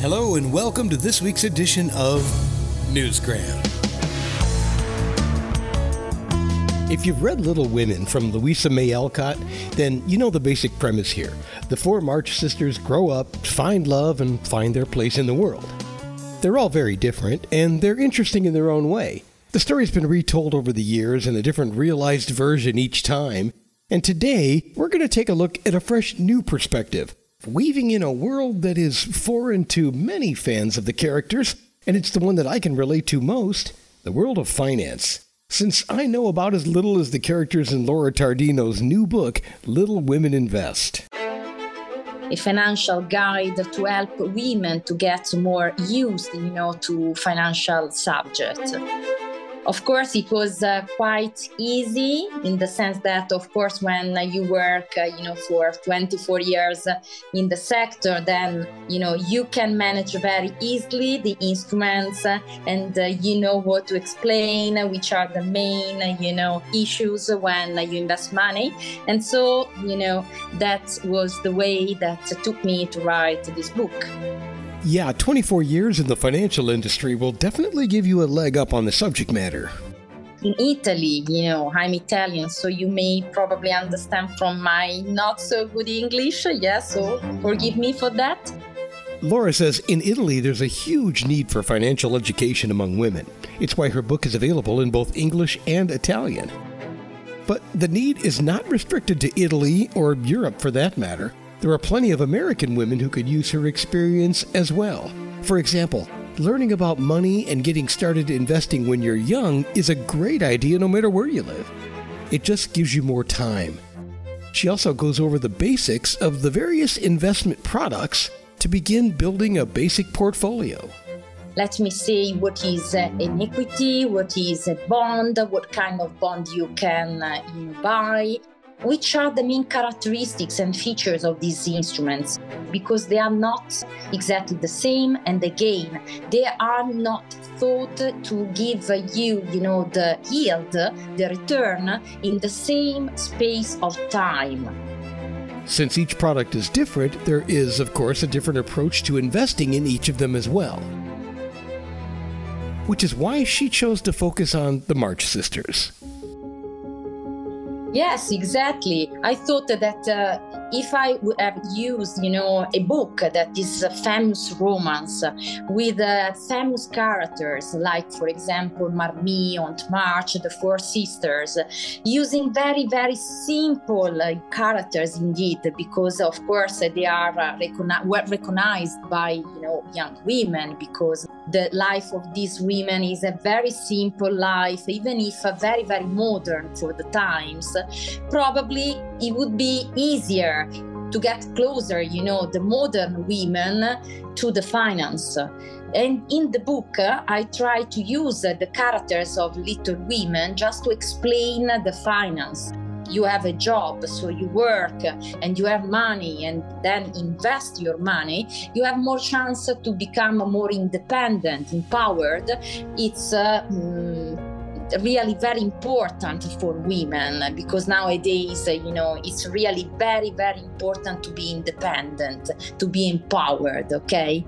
Hello, and welcome to this week's edition of Newsgram. If you've read Little Women from Louisa May Alcott, then you know the basic premise here. The four March sisters grow up, find love, and find their place in the world. They're all very different, and they're interesting in their own way. The story's been retold over the years in a different realized version each time, and today we're going to take a look at a fresh new perspective, weaving in a world that is foreign to many fans of the characters, and it's the one that I can relate to most the world of finance. Since I know about as little as the characters in Laura Tardino's new book, Little Women Invest. A financial guide to help women to get more used, you know, to financial subjects. Of course, it was uh, quite easy in the sense that, of course, when uh, you work, uh, you know, for 24 years in the sector, then you know you can manage very easily the instruments, uh, and uh, you know what to explain, which are the main, uh, you know, issues when you invest money. And so, you know, that was the way that took me to write this book. Yeah, 24 years in the financial industry will definitely give you a leg up on the subject matter. In Italy, you know, I'm Italian, so you may probably understand from my not so good English. Yeah, so forgive me for that. Laura says in Italy there's a huge need for financial education among women. It's why her book is available in both English and Italian. But the need is not restricted to Italy or Europe for that matter. There are plenty of American women who could use her experience as well. For example, learning about money and getting started investing when you're young is a great idea no matter where you live. It just gives you more time. She also goes over the basics of the various investment products to begin building a basic portfolio. Let me say what is uh, an equity, what is a bond, what kind of bond you can uh, buy, which are the main characteristics and features of these instruments. Because they are not exactly the same and again they are not thought to give you you know the yield the return in the same space of time. Since each product is different there is of course a different approach to investing in each of them as well. Which is why she chose to focus on the march sisters Yes, exactly. I thought that uh, if I would have used, you know, a book that is a famous romance with uh, famous characters, like, for example, Marmee, Aunt March, the Four Sisters, using very, very simple uh, characters indeed, because of course they are uh, recogni- well recognized by, you know, young women, because the life of these women is a very simple life, even if very, very modern for the times probably it would be easier to get closer, you know, the modern women to the finance. And in the book, I try to use the characters of little women just to explain the finance. You have a job, so you work and you have money, and then invest your money. You have more chance to become more independent, empowered. It's uh, mm, really very important for women because nowadays you know it's really very very important to be independent to be empowered okay?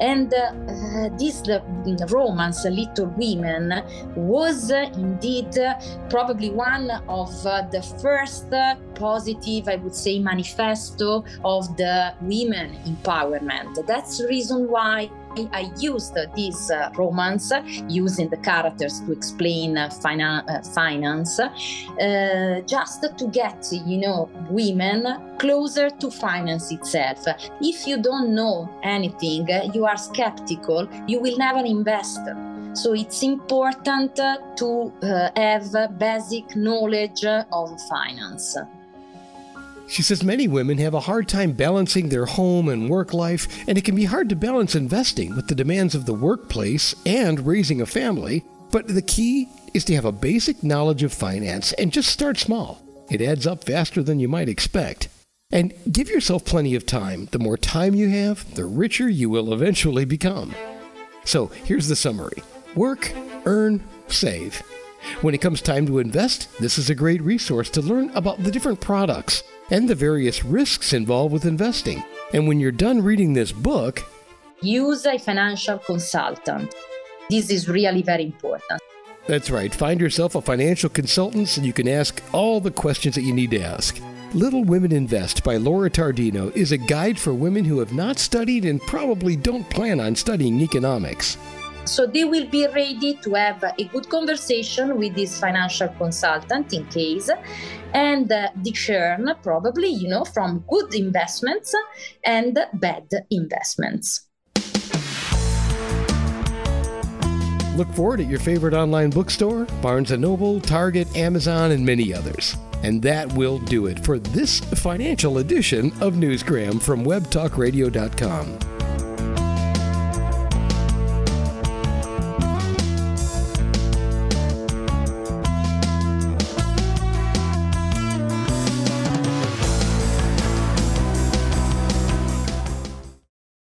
And uh, this uh, romance little women was uh, indeed probably one of uh, the first positive i would say manifesto of the women empowerment. That's the reason why I used this uh, romance using the characters to explain uh, fina- uh, finance, uh, just to get, you know, women closer to finance itself. If you don't know anything, you are skeptical, you will never invest. So it's important to uh, have basic knowledge of finance. She says many women have a hard time balancing their home and work life, and it can be hard to balance investing with the demands of the workplace and raising a family. But the key is to have a basic knowledge of finance and just start small. It adds up faster than you might expect. And give yourself plenty of time. The more time you have, the richer you will eventually become. So here's the summary work, earn, save. When it comes time to invest, this is a great resource to learn about the different products and the various risks involved with investing. And when you're done reading this book, use a financial consultant. This is really very important. That's right. Find yourself a financial consultant so you can ask all the questions that you need to ask. Little Women Invest by Laura Tardino is a guide for women who have not studied and probably don't plan on studying economics. So they will be ready to have a good conversation with this financial consultant in case and uh, discern probably, you know, from good investments and bad investments. Look for it at your favorite online bookstore, Barnes & Noble, Target, Amazon, and many others. And that will do it for this financial edition of Newsgram from webtalkradio.com.